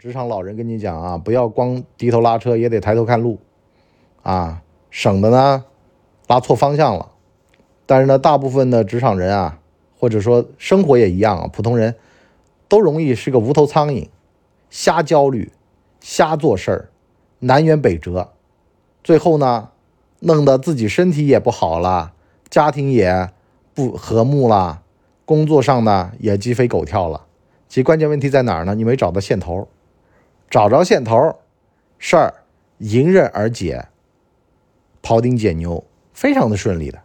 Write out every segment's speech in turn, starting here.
职场老人跟你讲啊，不要光低头拉车，也得抬头看路，啊，省得呢拉错方向了。但是呢，大部分的职场人啊，或者说生活也一样啊，普通人都容易是个无头苍蝇，瞎焦虑，瞎做事儿，南辕北辙，最后呢，弄得自己身体也不好了，家庭也不和睦了，工作上呢也鸡飞狗跳了。其关键问题在哪儿呢？你没找到线头，找着线头，事儿迎刃而解，庖丁解牛，非常的顺利的。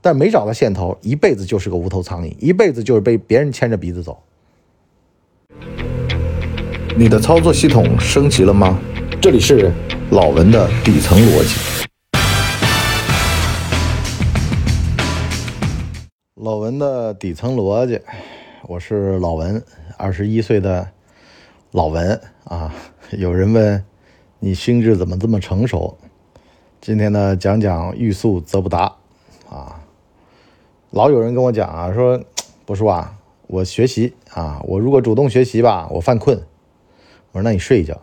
但没找到线头，一辈子就是个无头苍蝇，一辈子就是被别人牵着鼻子走。你的操作系统升级了吗？这里是老文的底层逻辑。老文的底层逻辑。我是老文，二十一岁的老文啊。有人问你心智怎么这么成熟？今天呢，讲讲欲速则不达啊。老有人跟我讲啊，说不叔啊，我学习啊，我如果主动学习吧，我犯困。我说那你睡一觉。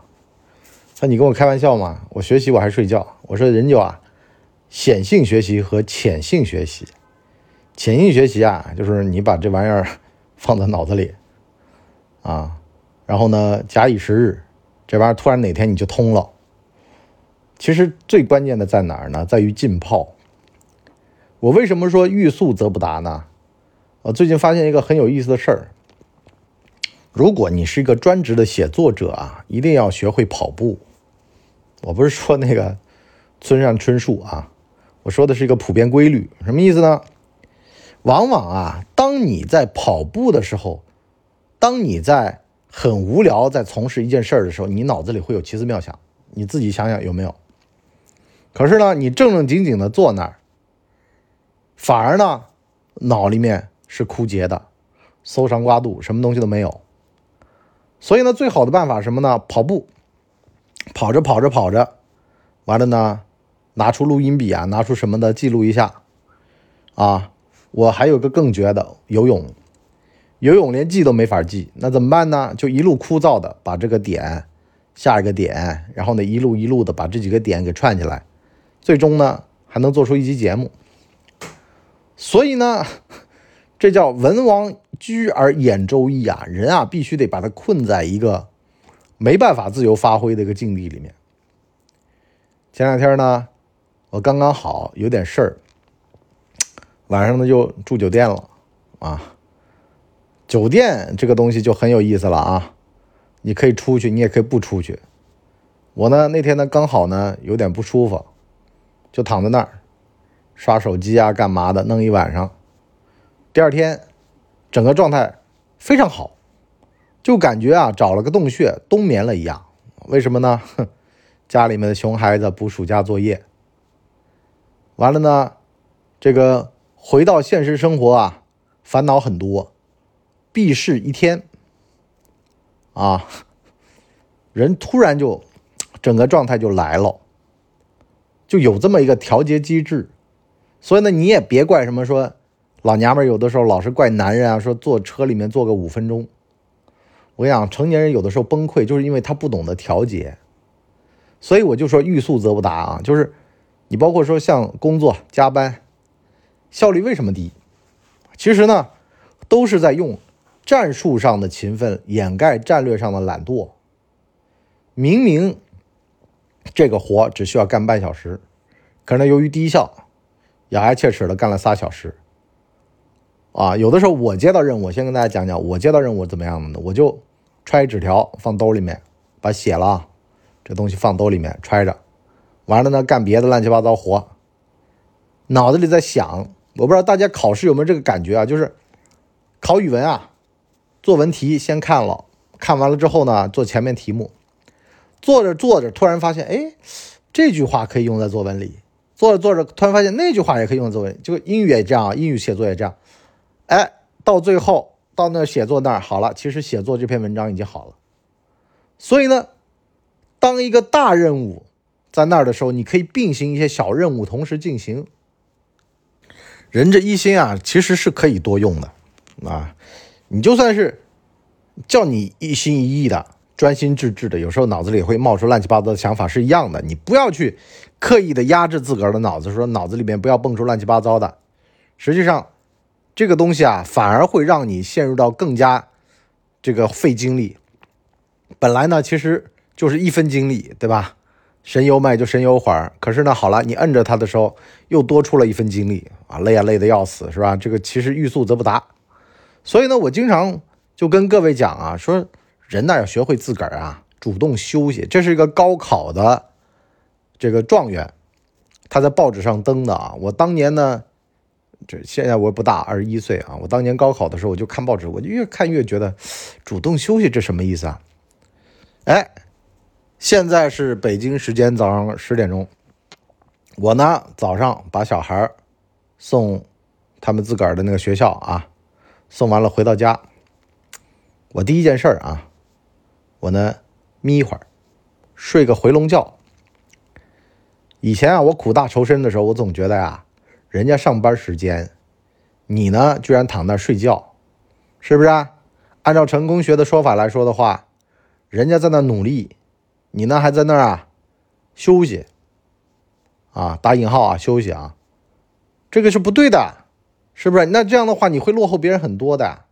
那你跟我开玩笑吗？我学习我还睡觉？我说人就啊，显性学习和潜性学习。潜性学习啊，就是你把这玩意儿。放在脑子里，啊，然后呢，假以时日，这玩意儿突然哪天你就通了。其实最关键的在哪儿呢？在于浸泡。我为什么说欲速则不达呢？我最近发现一个很有意思的事儿。如果你是一个专职的写作者啊，一定要学会跑步。我不是说那个村上春树啊，我说的是一个普遍规律。什么意思呢？往往啊，当你在跑步的时候，当你在很无聊在从事一件事儿的时候，你脑子里会有奇思妙想，你自己想想有没有？可是呢，你正正经经的坐那儿，反而呢，脑里面是枯竭的，搜肠刮肚，什么东西都没有。所以呢，最好的办法什么呢？跑步，跑着跑着跑着，完了呢，拿出录音笔啊，拿出什么的记录一下，啊。我还有个更绝的游泳，游泳连记都没法记，那怎么办呢？就一路枯燥的把这个点，下一个点，然后呢一路一路的把这几个点给串起来，最终呢还能做出一集节目。所以呢，这叫文王居而演周易啊，人啊必须得把它困在一个没办法自由发挥的一个境地里面。前两天呢，我刚刚好有点事儿。晚上呢就住酒店了，啊，酒店这个东西就很有意思了啊，你可以出去，你也可以不出去。我呢那天呢刚好呢有点不舒服，就躺在那儿刷手机啊干嘛的，弄一晚上。第二天整个状态非常好，就感觉啊找了个洞穴冬眠了一样。为什么呢？家里面的熊孩子补暑假作业，完了呢，这个。回到现实生活啊，烦恼很多，避世一天，啊，人突然就整个状态就来了，就有这么一个调节机制，所以呢，你也别怪什么说老娘们有的时候老是怪男人啊，说坐车里面坐个五分钟，我跟你讲，成年人有的时候崩溃就是因为他不懂得调节，所以我就说欲速则不达啊，就是你包括说像工作加班。效率为什么低？其实呢，都是在用战术上的勤奋掩盖战略上的懒惰。明明这个活只需要干半小时，可是呢，由于低效，咬牙切齿的干了仨小时。啊，有的时候我接到任务，我先跟大家讲讲，我接到任务怎么样的呢？我就揣纸条放兜里面，把写了这东西放兜里面揣着，完了呢，干别的乱七八糟活，脑子里在想。我不知道大家考试有没有这个感觉啊？就是考语文啊，作文题先看了，看完了之后呢，做前面题目，做着做着，突然发现，哎，这句话可以用在作文里。做着做着，突然发现那句话也可以用在作文。就英语也这样，英语写作也这样。哎，到最后到那写作那儿好了，其实写作这篇文章已经好了。所以呢，当一个大任务在那儿的时候，你可以并行一些小任务同时进行。人这一心啊，其实是可以多用的，啊，你就算是叫你一心一意的专心致志的，有时候脑子里会冒出乱七八糟的想法是一样的。你不要去刻意的压制自个儿的脑子，说脑子里面不要蹦出乱七八糟的。实际上，这个东西啊，反而会让你陷入到更加这个费精力。本来呢，其实就是一分精力，对吧？神游嘛就神游会儿，可是呢，好了，你摁着它的时候，又多出了一分精力啊，累啊，累得要死，是吧？这个其实欲速则不达。所以呢，我经常就跟各位讲啊，说人呢要学会自个儿啊主动休息。这是一个高考的这个状元，他在报纸上登的啊。我当年呢，这现在我也不大，二十一岁啊。我当年高考的时候，我就看报纸，我就越看越觉得主动休息这什么意思啊？哎。现在是北京时间早上十点钟，我呢早上把小孩送他们自个儿的那个学校啊，送完了回到家，我第一件事儿啊，我呢眯一会儿，睡个回笼觉。以前啊，我苦大仇深的时候，我总觉得呀，人家上班时间，你呢居然躺那睡觉，是不是？啊？按照成功学的说法来说的话，人家在那努力。你呢还在那儿啊，休息啊，打引号啊，休息啊，这个是不对的，是不是？那这样的话你会落后别人很多的。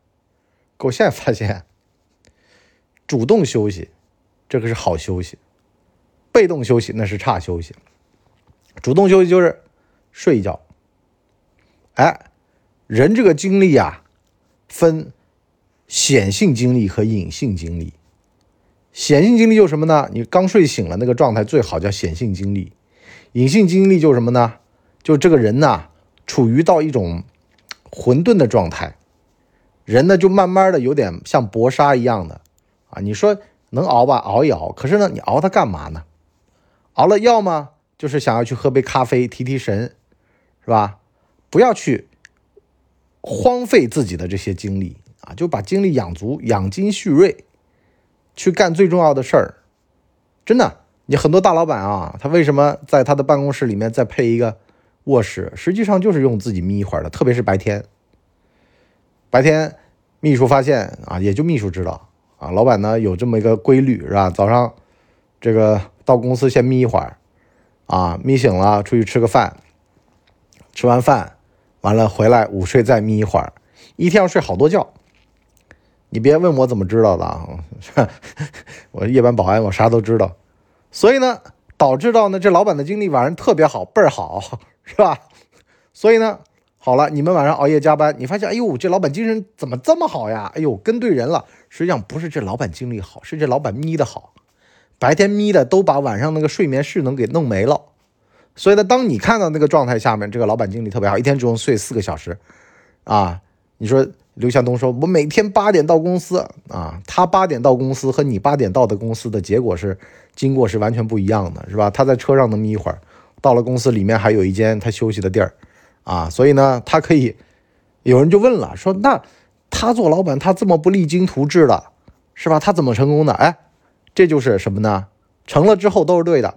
可我现在发现，主动休息，这个是好休息；被动休息那是差休息。主动休息就是睡一觉。哎，人这个精力啊，分显性精力和隐性精力。显性精力就是什么呢？你刚睡醒了那个状态最好叫显性精力。隐性精力就是什么呢？就这个人呢，处于到一种混沌的状态，人呢就慢慢的有点像薄纱一样的啊。你说能熬吧，熬一熬。可是呢，你熬它干嘛呢？熬了要么就是想要去喝杯咖啡提提神，是吧？不要去荒废自己的这些精力啊，就把精力养足，养精蓄锐。去干最重要的事儿，真的，你很多大老板啊，他为什么在他的办公室里面再配一个卧室？实际上就是用自己眯一会儿的，特别是白天。白天，秘书发现啊，也就秘书知道啊，老板呢有这么一个规律是吧？早上这个到公司先眯一会儿，啊，眯醒了出去吃个饭，吃完饭完了回来午睡再眯一会儿，一天要睡好多觉。你别问我怎么知道的啊！我夜班保安，我啥都知道。所以呢，导致到呢，这老板的精力晚上特别好，倍儿好，是吧？所以呢，好了，你们晚上熬夜加班，你发现，哎呦，这老板精神怎么这么好呀？哎呦，跟对人了。实际上不是这老板精力好，是这老板眯的好，白天眯的都把晚上那个睡眠势能给弄没了。所以呢，当你看到那个状态下面，这个老板精力特别好，一天只用睡四个小时，啊，你说。刘向东说：“我每天八点到公司啊，他八点到公司和你八点到的公司的结果是经过是完全不一样的，是吧？他在车上能眯一会儿，到了公司里面还有一间他休息的地儿，啊，所以呢，他可以。有人就问了，说那他做老板，他这么不励精图治的，是吧？他怎么成功的？哎，这就是什么呢？成了之后都是对的。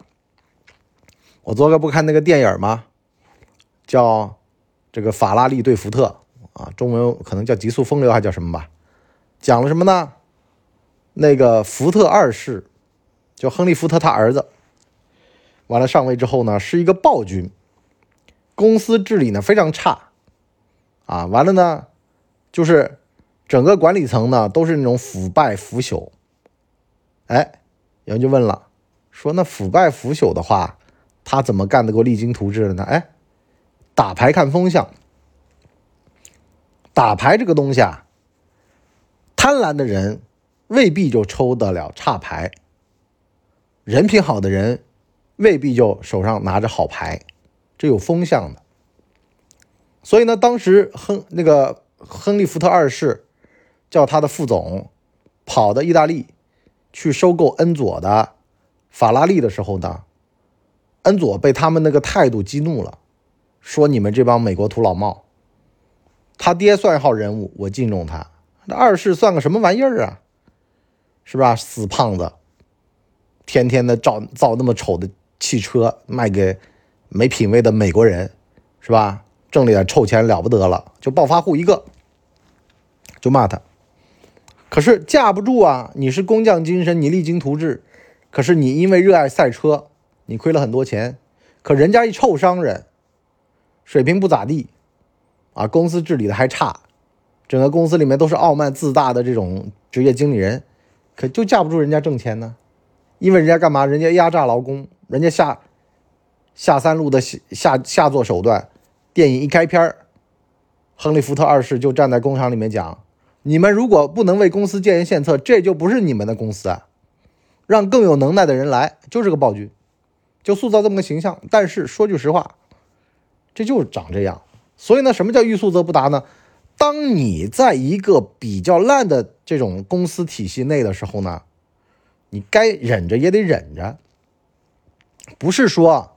我昨个不看那个电影吗？叫这个法拉利对福特。”啊，中文可能叫《极速风流》，还叫什么吧？讲了什么呢？那个福特二世，就亨利·福特他儿子，完了上位之后呢，是一个暴君，公司治理呢非常差，啊，完了呢，就是整个管理层呢都是那种腐败腐朽。哎，有人就问了，说那腐败腐朽的话，他怎么干得过励精图治的呢？哎，打牌看风向。打牌这个东西啊，贪婪的人未必就抽得了差牌，人品好的人未必就手上拿着好牌，这有风向的。所以呢，当时亨那个亨利·福特二世叫他的副总跑到意大利去收购恩佐的法拉利的时候呢，恩佐被他们那个态度激怒了，说你们这帮美国土老帽。他爹算一号人物，我敬重他。那二世算个什么玩意儿啊？是吧？死胖子，天天的造造那么丑的汽车卖给没品位的美国人，是吧？挣了点臭钱了不得了，就暴发户一个，就骂他。可是架不住啊，你是工匠精神，你励精图治，可是你因为热爱赛车，你亏了很多钱。可人家一臭商人，水平不咋地，啊，公司治理的还差，整个公司里面都是傲慢自大的这种职业经理人，可就架不住人家挣钱呢，因为人家干嘛？人家压榨劳工，人家下下三路的下下下作手段。电影一开篇亨利福特二世就站在工厂里面讲：“你们如果不能为公司建言献策，这就不是你们的公司啊！让更有能耐的人来，就是个暴君。”就塑造这么个形象，但是说句实话，这就是长这样。所以呢，什么叫欲速则不达呢？当你在一个比较烂的这种公司体系内的时候呢，你该忍着也得忍着。不是说，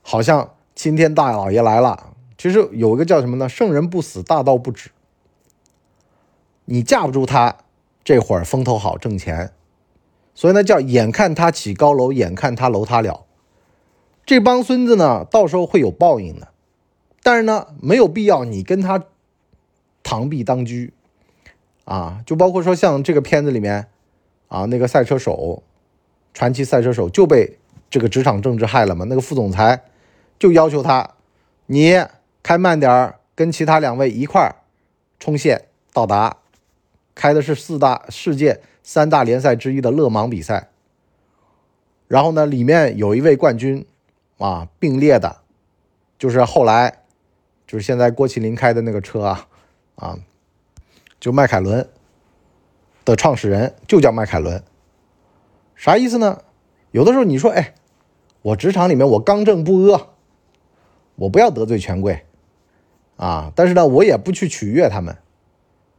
好像青天大老爷来了，其实有一个叫什么呢？圣人不死，大道不止。你架不住他，这会儿风头好挣钱，所以呢，叫眼看他起高楼，眼看他楼塌了。这帮孙子呢，到时候会有报应的，但是呢，没有必要你跟他螳臂当车啊！就包括说像这个片子里面啊，那个赛车手，传奇赛车手就被这个职场政治害了嘛。那个副总裁就要求他，你开慢点跟其他两位一块儿冲线到达。开的是四大世界三大联赛之一的勒芒比赛，然后呢，里面有一位冠军。啊，并列的，就是后来，就是现在郭麒麟开的那个车啊，啊，就迈凯伦的创始人就叫迈凯伦，啥意思呢？有的时候你说，哎，我职场里面我刚正不阿，我不要得罪权贵啊，但是呢，我也不去取悦他们。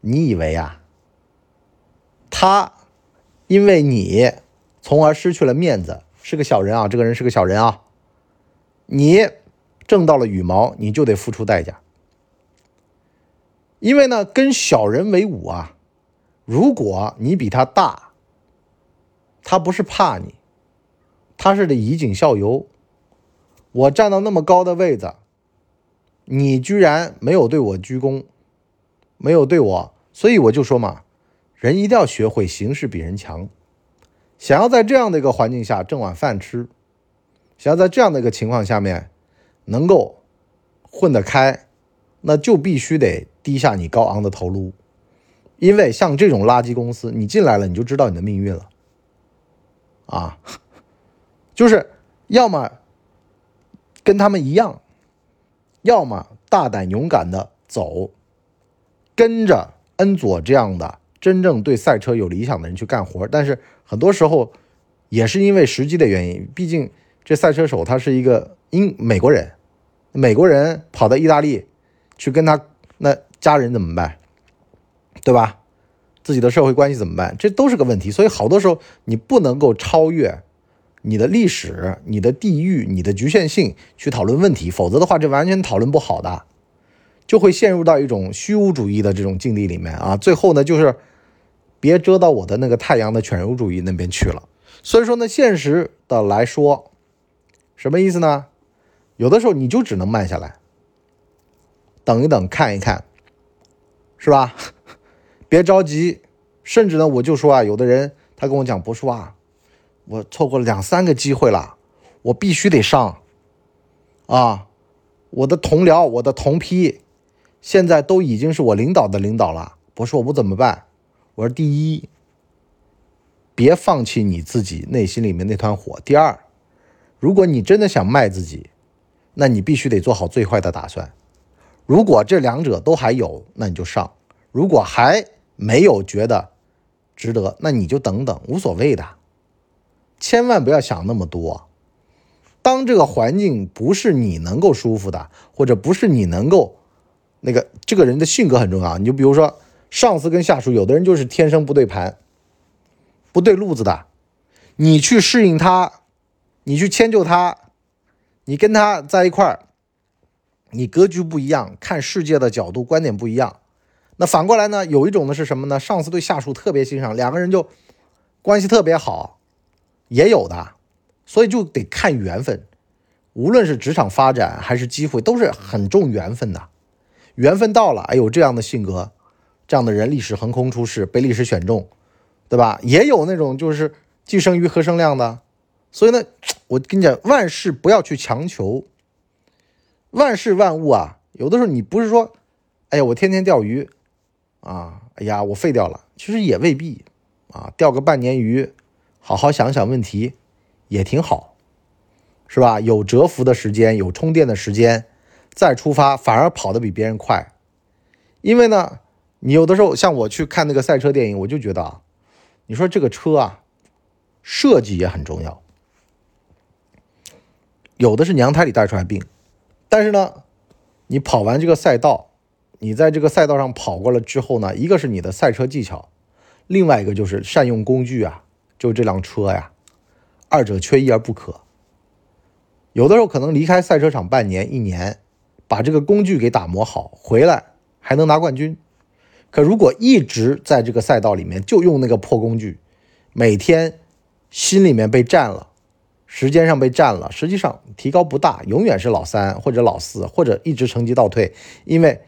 你以为啊，他因为你从而失去了面子，是个小人啊，这个人是个小人啊。你挣到了羽毛，你就得付出代价。因为呢，跟小人为伍啊，如果你比他大，他不是怕你，他是得以儆效尤。我站到那么高的位子，你居然没有对我鞠躬，没有对我，所以我就说嘛，人一定要学会形势比人强。想要在这样的一个环境下挣碗饭吃。想要在这样的一个情况下面能够混得开，那就必须得低下你高昂的头颅，因为像这种垃圾公司，你进来了你就知道你的命运了，啊，就是要么跟他们一样，要么大胆勇敢的走，跟着恩佐这样的真正对赛车有理想的人去干活。但是很多时候也是因为时机的原因，毕竟。这赛车手他是一个英美国人，美国人跑到意大利去跟他那家人怎么办？对吧？自己的社会关系怎么办？这都是个问题。所以好多时候你不能够超越你的历史、你的地域、你的局限性去讨论问题，否则的话这完全讨论不好的，就会陷入到一种虚无主义的这种境地里面啊。最后呢，就是别遮到我的那个太阳的犬儒主义那边去了。所以说呢，现实的来说。什么意思呢？有的时候你就只能慢下来，等一等，看一看，是吧？别着急。甚至呢，我就说啊，有的人他跟我讲，博叔啊，我错过了两三个机会了，我必须得上。啊，我的同僚，我的同批，现在都已经是我领导的领导了。博士，我不怎么办？我说，第一，别放弃你自己内心里面那团火。第二。如果你真的想卖自己，那你必须得做好最坏的打算。如果这两者都还有，那你就上；如果还没有觉得值得，那你就等等，无所谓的。千万不要想那么多。当这个环境不是你能够舒服的，或者不是你能够那个这个人的性格很重要。你就比如说上司跟下属，有的人就是天生不对盘、不对路子的，你去适应他。你去迁就他，你跟他在一块儿，你格局不一样，看世界的角度、观点不一样。那反过来呢？有一种呢是什么呢？上司对下属特别欣赏，两个人就关系特别好，也有的。所以就得看缘分，无论是职场发展还是机会，都是很重缘分的。缘分到了，哎呦，这样的性格，这样的人，历史横空出世，被历史选中，对吧？也有那种就是既生瑜何生亮的。所以呢，我跟你讲，万事不要去强求。万事万物啊，有的时候你不是说，哎呀，我天天钓鱼啊，哎呀，我废掉了，其实也未必啊。钓个半年鱼，好好想想问题，也挺好，是吧？有蛰伏的时间，有充电的时间，再出发反而跑得比别人快。因为呢，你有的时候像我去看那个赛车电影，我就觉得啊，你说这个车啊，设计也很重要。有的是娘胎里带出来病，但是呢，你跑完这个赛道，你在这个赛道上跑过了之后呢，一个是你的赛车技巧，另外一个就是善用工具啊，就这辆车呀，二者缺一而不可。有的时候可能离开赛车场半年、一年，把这个工具给打磨好，回来。还能拿冠军，可如果一直在这个赛道里面就用那个破工具，每天心里面被占了，时间上被占了，实际上提高不大，永远是老三或者老四，或者一直成绩倒退。因为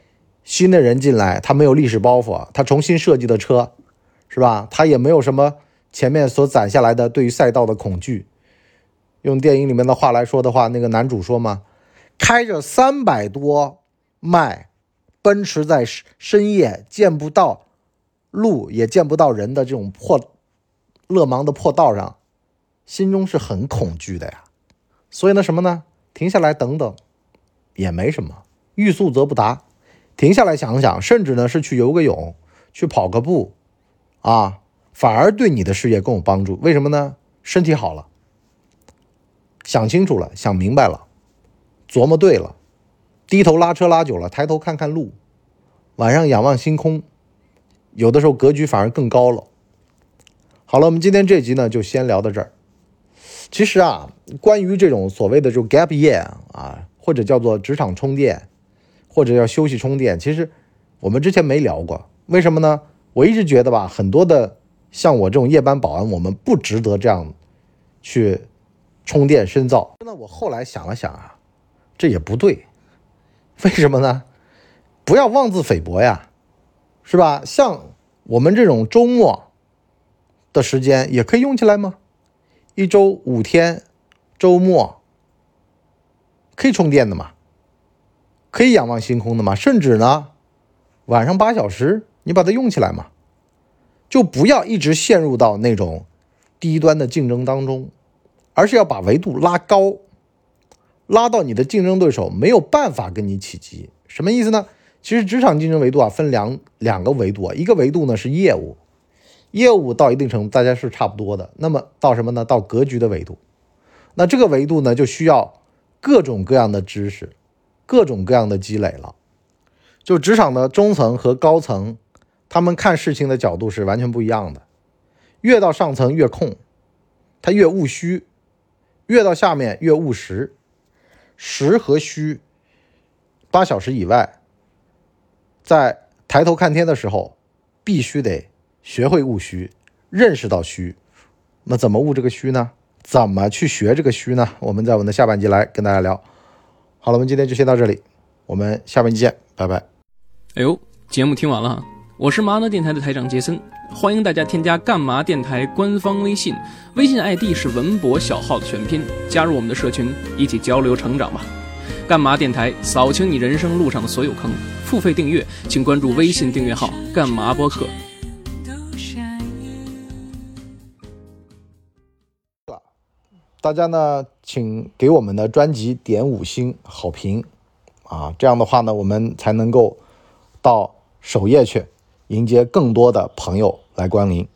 新的人进来，他没有历史包袱，他重新设计的车，是吧？他也没有什么前面所攒下来的对于赛道的恐惧。用电影里面的话来说的话，那个男主说嘛，开着三百多迈。奔驰在深夜见不到路也见不到人的这种破勒芒的破道上，心中是很恐惧的呀。所以呢，什么呢？停下来等等也没什么，欲速则不达。停下来想想，甚至呢是去游个泳，去跑个步啊，反而对你的事业更有帮助。为什么呢？身体好了，想清楚了，想明白了，琢磨对了。低头拉车拉久了，抬头看看路，晚上仰望星空，有的时候格局反而更高了。好了，我们今天这集呢就先聊到这儿。其实啊，关于这种所谓的就 gap year 啊，或者叫做职场充电，或者要休息充电，其实我们之前没聊过。为什么呢？我一直觉得吧，很多的像我这种夜班保安，我们不值得这样去充电深造。那我后来想了想啊，这也不对。为什么呢？不要妄自菲薄呀，是吧？像我们这种周末的时间也可以用起来吗？一周五天，周末可以充电的嘛？可以仰望星空的嘛？甚至呢，晚上八小时你把它用起来嘛？就不要一直陷入到那种低端的竞争当中，而是要把维度拉高。拉到你的竞争对手没有办法跟你企及，什么意思呢？其实职场竞争维度啊分两两个维度啊，一个维度呢是业务，业务到一定程度大家是差不多的。那么到什么呢？到格局的维度，那这个维度呢就需要各种各样的知识，各种各样的积累了。就职场的中层和高层，他们看事情的角度是完全不一样的。越到上层越空，他越务虚；越到下面越务实。实和虚，八小时以外，在抬头看天的时候，必须得学会务虚，认识到虚。那怎么悟这个虚呢？怎么去学这个虚呢？我们在我们的下半集来跟大家聊。好了，我们今天就先到这里，我们下半集见，拜拜。哎呦，节目听完了，我是麻辣电台的台长杰森。欢迎大家添加干嘛电台官方微信，微信 ID 是文博小号的全拼，加入我们的社群，一起交流成长吧。干嘛电台扫清你人生路上的所有坑，付费订阅请关注微信订阅号干嘛播客。大家呢，请给我们的专辑点五星好评啊，这样的话呢，我们才能够到首页去。迎接更多的朋友来光临。